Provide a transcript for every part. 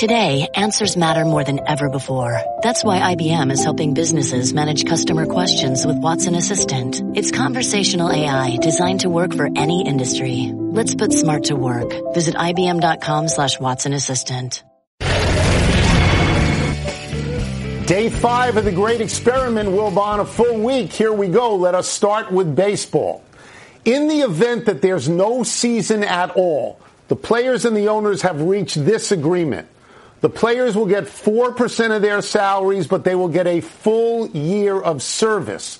Today, answers matter more than ever before. That's why IBM is helping businesses manage customer questions with Watson Assistant. It's conversational AI designed to work for any industry. Let's put smart to work. Visit IBM.com slash Watson Assistant. Day five of the great experiment will be on a full week. Here we go. Let us start with baseball. In the event that there's no season at all, the players and the owners have reached this agreement. The players will get 4% of their salaries, but they will get a full year of service.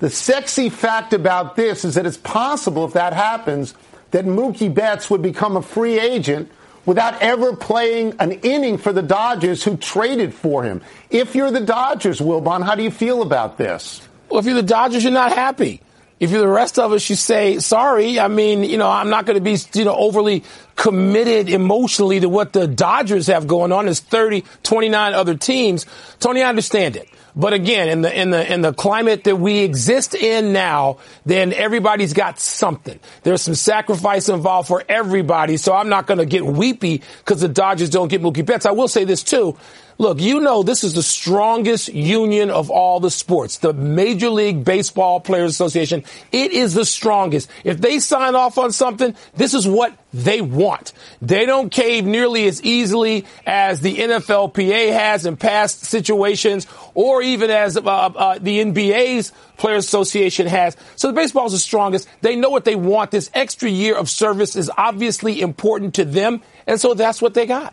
The sexy fact about this is that it's possible if that happens that Mookie Betts would become a free agent without ever playing an inning for the Dodgers who traded for him. If you're the Dodgers, Wilbon, how do you feel about this? Well, if you're the Dodgers, you're not happy. If you're the rest of us, you say, sorry. I mean, you know, I'm not going to be, you know, overly committed emotionally to what the Dodgers have going on. There's 30, 29 other teams. Tony, I understand it. But again, in the in the in the climate that we exist in now, then everybody's got something. There's some sacrifice involved for everybody. So I'm not going to get weepy because the Dodgers don't get Mookie Betts. I will say this too. Look, you know this is the strongest union of all the sports, the Major League Baseball Players Association. It is the strongest. If they sign off on something, this is what they want. They don't cave nearly as easily as the NFLPA has in past situations or even as uh, uh, the NBA's Players Association has. So the baseball is the strongest. They know what they want. This extra year of service is obviously important to them. And so that's what they got.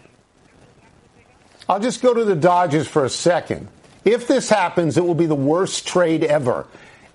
I'll just go to the Dodgers for a second. If this happens, it will be the worst trade ever.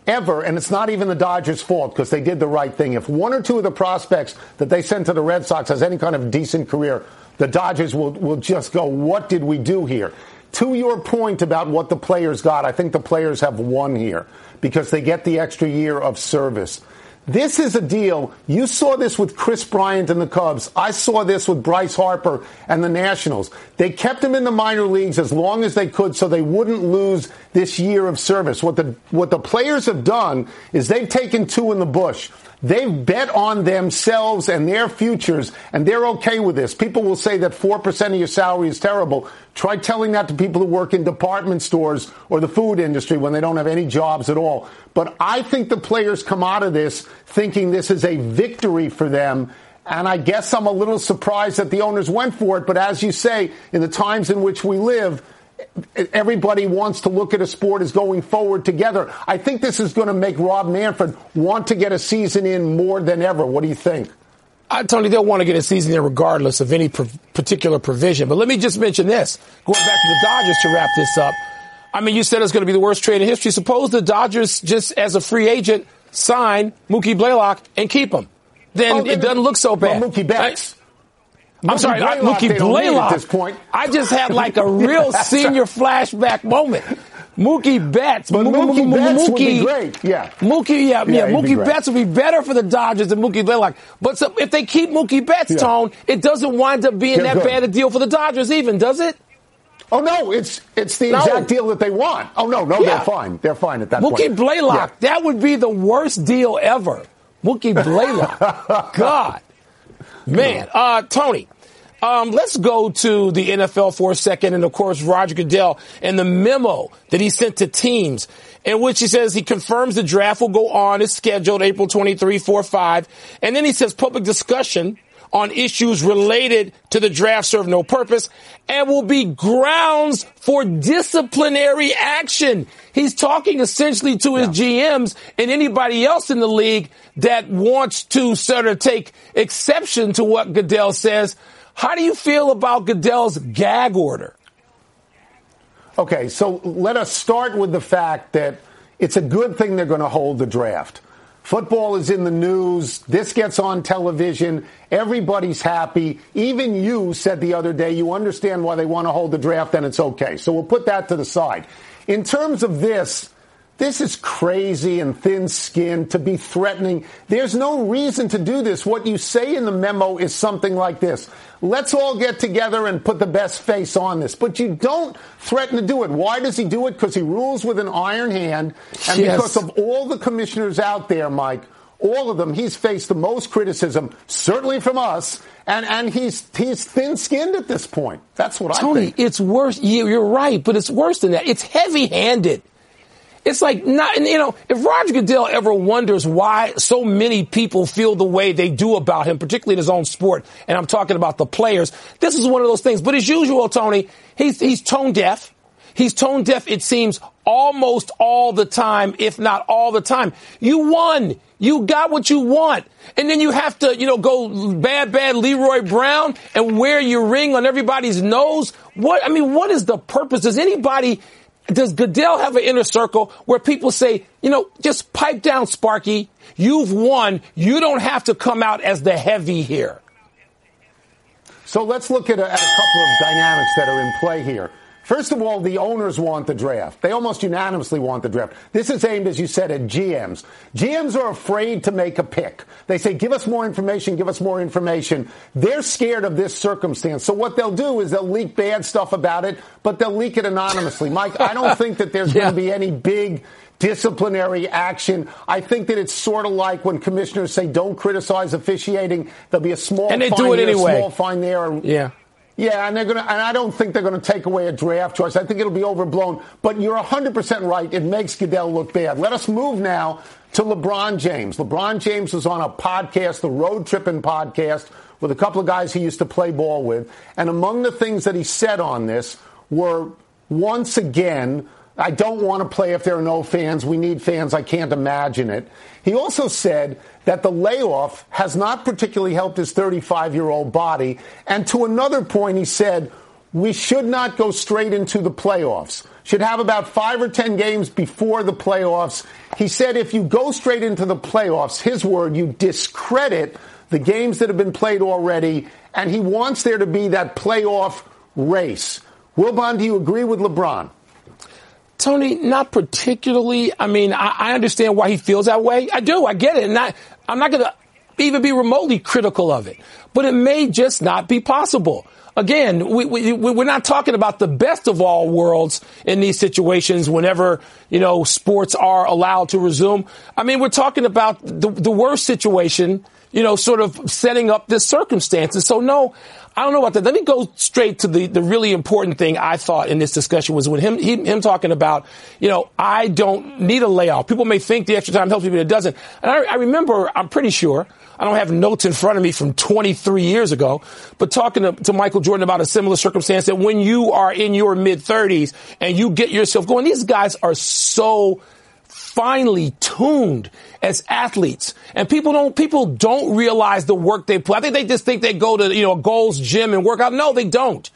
Ever, and it's not even the Dodgers' fault because they did the right thing. If one or two of the prospects that they sent to the Red Sox has any kind of decent career, the Dodgers will, will just go, What did we do here? To your point about what the players got, I think the players have won here because they get the extra year of service. This is a deal. You saw this with Kris Bryant and the Cubs. I saw this with Bryce Harper and the Nationals. They kept him in the minor leagues as long as they could so they wouldn't lose this year of service. What the, what the players have done is they've taken two in the bush. They've bet on themselves and their futures, and they're okay with this. People will say that 4% of your salary is terrible. Try telling that to people who work in department stores or the food industry when they don't have any jobs at all. But I think the players come out of this thinking this is a victory for them. And I guess I'm a little surprised that the owners went for it. But as you say, in the times in which we live, everybody wants to look at a sport as going forward together. I think this is going to make Rob Manfred want to get a season in more than ever. What do you think? Uh, Tony, they'll want to get a season there regardless of any particular provision. But let me just mention this. Going back to the Dodgers to wrap this up. I mean, you said it's going to be the worst trade in history. Suppose the Dodgers just as a free agent sign Mookie Blaylock and keep him. Then oh, it doesn't look so bad. Well, Mookie Betts. I'm sorry, Blaylock, Mookie Blaylock. At this point. I just had like a real senior flashback moment. Mookie Betts. But Mookie, Mookie Betts Mookie, would be great. Yeah. Mookie, yeah, yeah. yeah Mookie Betts would be better for the Dodgers than Mookie Blaylock. But so, if they keep Mookie Betts, yeah. Tone, it doesn't wind up being yeah, that good. bad a deal for the Dodgers even, does it? Oh no, it's it's the no. exact deal that they want. Oh no, no, yeah. they're fine. They're fine at that Mookie point. Mookie Blaylock, that would be the worst deal ever. Mookie Blaylock. God. Man, uh, Tony, um, let's go to the NFL for a second, and of course, Roger Goodell and the memo that he sent to teams, in which he says he confirms the draft will go on as scheduled April 23, 4, 5, and then he says public discussion on issues related to the draft serve no purpose and will be grounds for disciplinary action. He's talking essentially to his yeah. GMs and anybody else in the league that wants to sort of take exception to what Goodell says. How do you feel about Goodell's gag order? Okay, so let us start with the fact that it's a good thing they're going to hold the draft. Football is in the news. This gets on television. Everybody's happy. Even you said the other day you understand why they want to hold the draft and it's okay. So we'll put that to the side. In terms of this, this is crazy and thin skinned to be threatening. There's no reason to do this. What you say in the memo is something like this. Let's all get together and put the best face on this. But you don't threaten to do it. Why does he do it? Because he rules with an iron hand. And yes. because of all the commissioners out there, Mike, all of them, he's faced the most criticism, certainly from us, and, and he's he's thin skinned at this point. That's what Tony, I think. Tony, it's worse. You're right, but it's worse than that. It's heavy handed. It's like not, you know, if Roger Goodell ever wonders why so many people feel the way they do about him, particularly in his own sport, and I'm talking about the players, this is one of those things. But as usual, Tony, he's, he's tone deaf. He's tone deaf, it seems, almost all the time, if not all the time. You won. You got what you want. And then you have to, you know, go bad, bad Leroy Brown and wear your ring on everybody's nose. What, I mean, what is the purpose? Does anybody, does Goodell have an inner circle where people say, you know, just pipe down, Sparky. You've won. You don't have to come out as the heavy here. So let's look at a, at a couple of dynamics that are in play here. First of all, the owners want the draft. They almost unanimously want the draft. This is aimed, as you said, at GMs. GMs are afraid to make a pick. They say, give us more information, give us more information. They're scared of this circumstance. So what they'll do is they'll leak bad stuff about it, but they'll leak it anonymously. Mike, I don't think that there's yeah. going to be any big disciplinary action. I think that it's sort of like when commissioners say don't criticize officiating. There'll be a small and they fine do it here, anyway. small fine there. Yeah. Yeah, and they're going to, and I don't think they're going to take away a draft choice. I think it'll be overblown. But you're 100% right. It makes Goodell look bad. Let us move now to LeBron James. LeBron James was on a podcast, the Road Tripping podcast, with a couple of guys he used to play ball with. And among the things that he said on this were once again, I don't want to play if there are no fans. We need fans. I can't imagine it. He also said that the layoff has not particularly helped his 35 year old body. And to another point, he said, we should not go straight into the playoffs. Should have about five or 10 games before the playoffs. He said if you go straight into the playoffs, his word, you discredit the games that have been played already. And he wants there to be that playoff race. Wilbon, do you agree with LeBron? Tony, not particularly. I mean, I, I, understand why he feels that way. I do. I get it. And I, I'm not going to even be remotely critical of it. But it may just not be possible. Again, we, we, we're not talking about the best of all worlds in these situations whenever, you know, sports are allowed to resume. I mean, we're talking about the, the worst situation, you know, sort of setting up this circumstances. So no, I don't know about that. Let me go straight to the, the really important thing I thought in this discussion was when him, he, him talking about, you know, I don't need a layoff. People may think the extra time helps me, but it doesn't. And I, I remember, I'm pretty sure, I don't have notes in front of me from 23 years ago, but talking to, to Michael Jordan about a similar circumstance that when you are in your mid 30s and you get yourself going, these guys are so finely tuned as athletes. And people don't, people don't realize the work they put. I think they just think they go to, you know, a Gold's gym and work out. No, they don't.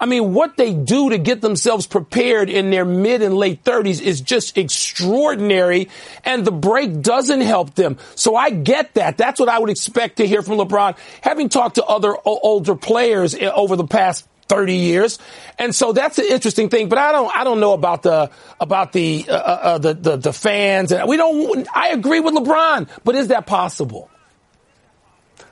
I mean, what they do to get themselves prepared in their mid and late 30s is just extraordinary, and the break doesn't help them. So I get that. That's what I would expect to hear from LeBron. Having talked to other older players eh, over the past 30 years. And so that's an interesting thing, but I don't, I don't know about the, about the, uh, uh, uh the, the, the fans. And we don't, I agree with LeBron, but is that possible?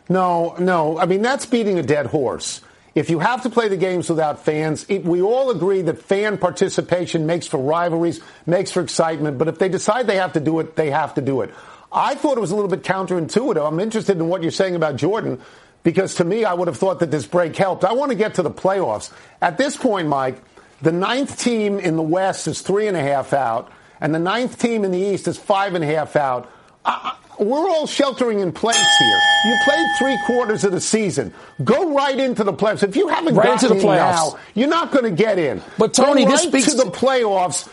No, no. I mean, that's beating a dead horse. If you have to play the games without fans, it, we all agree that fan participation makes for rivalries, makes for excitement. But if they decide they have to do it, they have to do it. I thought it was a little bit counterintuitive. I'm interested in what you're saying about Jordan because to me, I would have thought that this break helped. I want to get to the playoffs. At this point, Mike, the ninth team in the West is three and a half out, and the ninth team in the East is five and a half out. I, we're all sheltering in place here. You played three quarters of the season. Go right into the playoffs. If you haven't right gotten into the playoffs. now, you're not going to get in. But Tony, Go this speaks to the playoffs.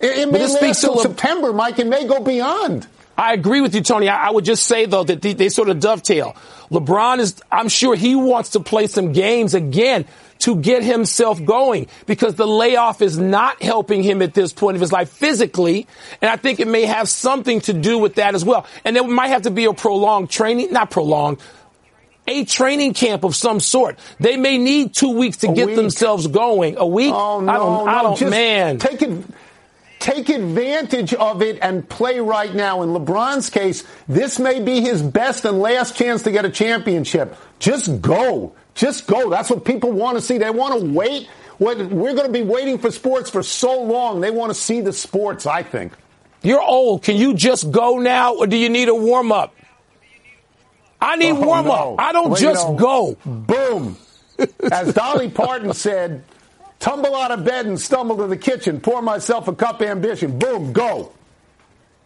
It, it may last till September, Mike. It may go beyond. I agree with you, Tony. I, I would just say though that they, they, sort of dovetail. LeBron is, I'm sure he wants to play some games again to get himself going because the layoff is not helping him at this point of his life physically. And I think it may have something to do with that as well. And there might have to be a prolonged training, not prolonged, a training camp of some sort. They may need two weeks to a get week. themselves going. A week? Oh, no, I don't, no, I don't, man. Take it take advantage of it and play right now. In LeBron's case, this may be his best and last chance to get a championship. Just go. Just go. That's what people want to see. They want to wait. We're going to be waiting for sports for so long. They want to see the sports, I think. You're old. Can you just go now, or do you need a warm up? I need Oh, warm no. up. I don't Well, you just know, go. Boom. As Dolly Parton said, tumble out of bed and stumble to the kitchen, pour myself a cup of ambition. Boom, go.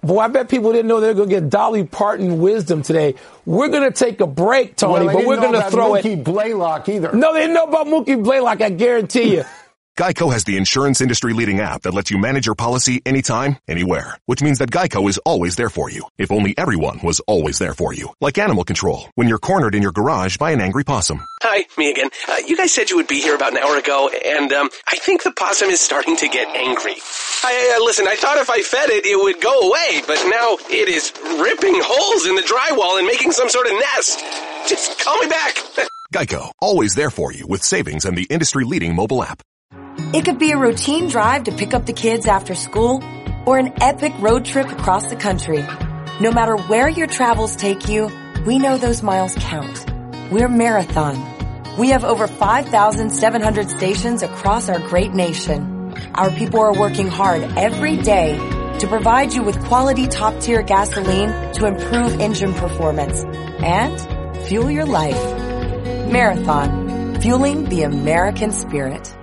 Boy, I bet people didn't know they were going to get Dolly Parton wisdom today. We're going to take a break, Tony, well, but we're going to about throw Mookie it. Blaylock either. No, they didn't know about Mookie Blaylock, I guarantee you. Geico has the insurance industry leading app that lets you manage your policy anytime, anywhere. Which means that Geico is always there for you. If only everyone was always there for you. Like animal control, when you're cornered in your garage by an angry possum. Hi, me again. Uh, you guys said you would be here about an hour ago, and um, I think the possum is starting to get angry. I, uh, listen, I thought if I fed it, it would go away, but now it is ripping holes in the drywall and making some sort of nest. Just call me back. Geico, always there for you with savings and the industry leading mobile app. It could be a routine drive to pick up the kids after school or an epic road trip across the country. No matter where your travels take you, we know those miles count. We're Marathon. We have over 5,700 stations across our great nation. Our people are working hard every day to provide you with quality top tier gasoline to improve engine performance and fuel your life. Marathon, fueling the American spirit.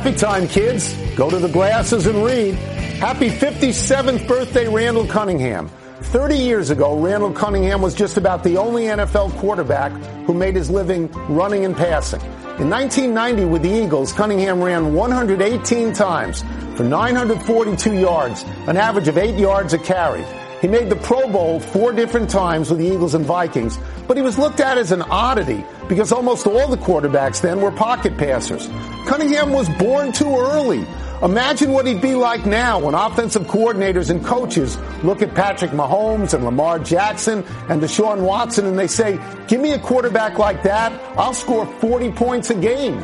Happy time, kids. Go to the glasses and read. Happy 57th birthday, Randall Cunningham. 30 years ago, Randall Cunningham was just about the only NFL quarterback who made his living running and passing. In 1990 with the Eagles, Cunningham ran 118 times for 942 yards, an average of 8 yards a carry. He made the Pro Bowl four different times with the Eagles and Vikings, but he was looked at as an oddity because almost all the quarterbacks then were pocket passers. Cunningham was born too early. Imagine what he'd be like now when offensive coordinators and coaches look at Patrick Mahomes and Lamar Jackson and Deshaun Watson and they say, give me a quarterback like that, I'll score 40 points a game.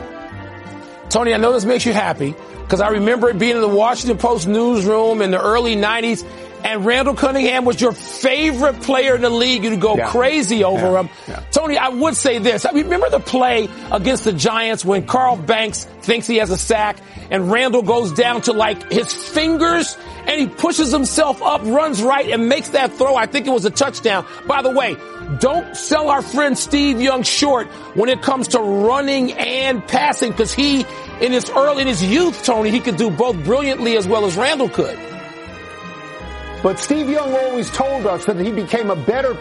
Tony, I know this makes you happy because I remember it being in the Washington Post newsroom in the early 90s and Randall Cunningham was your favorite player in the league. You'd go Yeah. crazy over Yeah. him. Yeah. Tony, I would say this. I remember the play against the Giants when Carl Banks thinks he has a sack and Randall goes down to like his fingers and he pushes himself up, runs right and makes that throw. I think it was a touchdown. By the way, don't sell our friend Steve Young short when it comes to running and passing because he, in his early, in his youth, Tony, he could do both brilliantly as well as Randall could. But Steve Young always told us that he became a better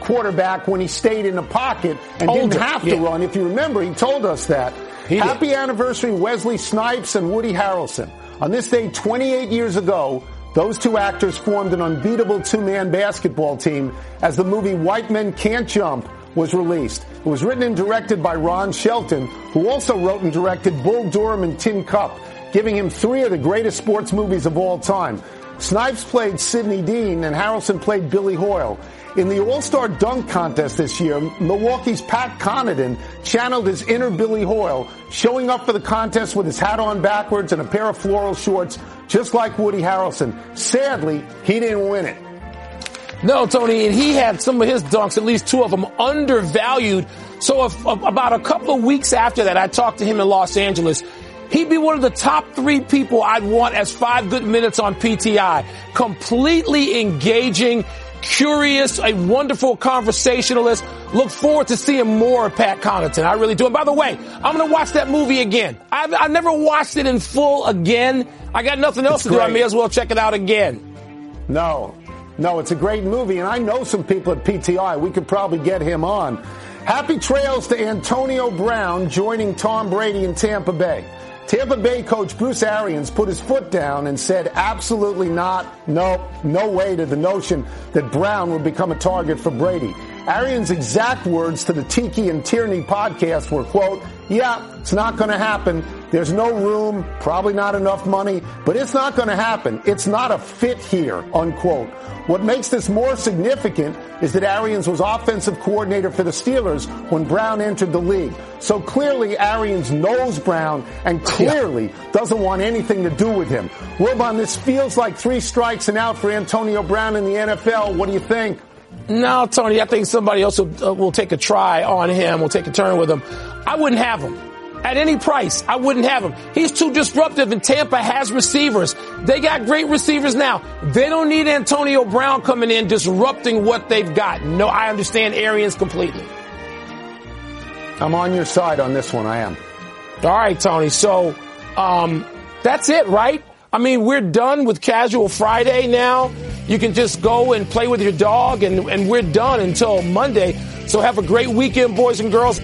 quarterback when he stayed in the pocket and Older, didn't have to yeah. run. If you remember, he told us that. He did. Happy anniversary, Wesley Snipes and Woody Harrelson. On this day 28 years ago, those two actors formed an unbeatable two-man basketball team as the movie White Men Can't Jump was released. It was written and directed by Ron Shelton, who also wrote and directed Bull Durham and Tin Cup, giving him three of the greatest sports movies of all time. Snipes played Sidney Dean and Harrelson played Billy Hoyle. In the All-Star Dunk Contest this year, Milwaukee's Pat Connaughton channeled his inner Billy Hoyle, showing up for the contest with his hat on backwards and a pair of floral shorts, just like Woody Harrelson. Sadly, he didn't win it. No, Tony, and he had some of his dunks, at least two of them, undervalued. So if, about a couple of weeks after that, I talked to him in Los Angeles. He'd be one of the top three people I'd want as five good minutes on PTI. Completely engaging, curious, a wonderful conversationalist. Look forward to seeing more of Pat Connaughton. I really do. And by the way, I'm going to watch that movie again. I've, I never watched it in full again. I got nothing else It's to do. I may as well check it out again. No, no, it's a great movie, and I know some people at PTI. We could probably get him on. Happy trails to Antonio Brown joining Tom Brady in Tampa Bay. Tampa Bay coach Bruce Arians put his foot down and said absolutely not, no, no way to the notion that Brown would become a target for Brady. Arians' exact words to the Tiki and Tierney podcast were, quote, yeah, it's not going to happen. There's no room, probably not enough money, but it's not going to happen. It's not a fit here, unquote. What makes this more significant is that Arians was offensive coordinator for the Steelers when Brown entered the league. So clearly Arians knows Brown and clearly doesn't want anything to do with him. Wilbon, this feels like three strikes and out for Antonio Brown in the NFL. What do you think? No, Tony, I think somebody else will, uh, will take a try on him, will take a turn with him. I wouldn't have him. At any price. I wouldn't have him. He's too disruptive and Tampa has receivers. They got great receivers now. They don't need Antonio Brown coming in disrupting what they've got. No, I understand Arians completely. I'm on your side on this one. I am. All right, Tony. So, um, that's it, right? I mean, we're done with casual Friday now. You can just go and play with your dog and, and we're done until Monday. So have a great weekend, boys and girls.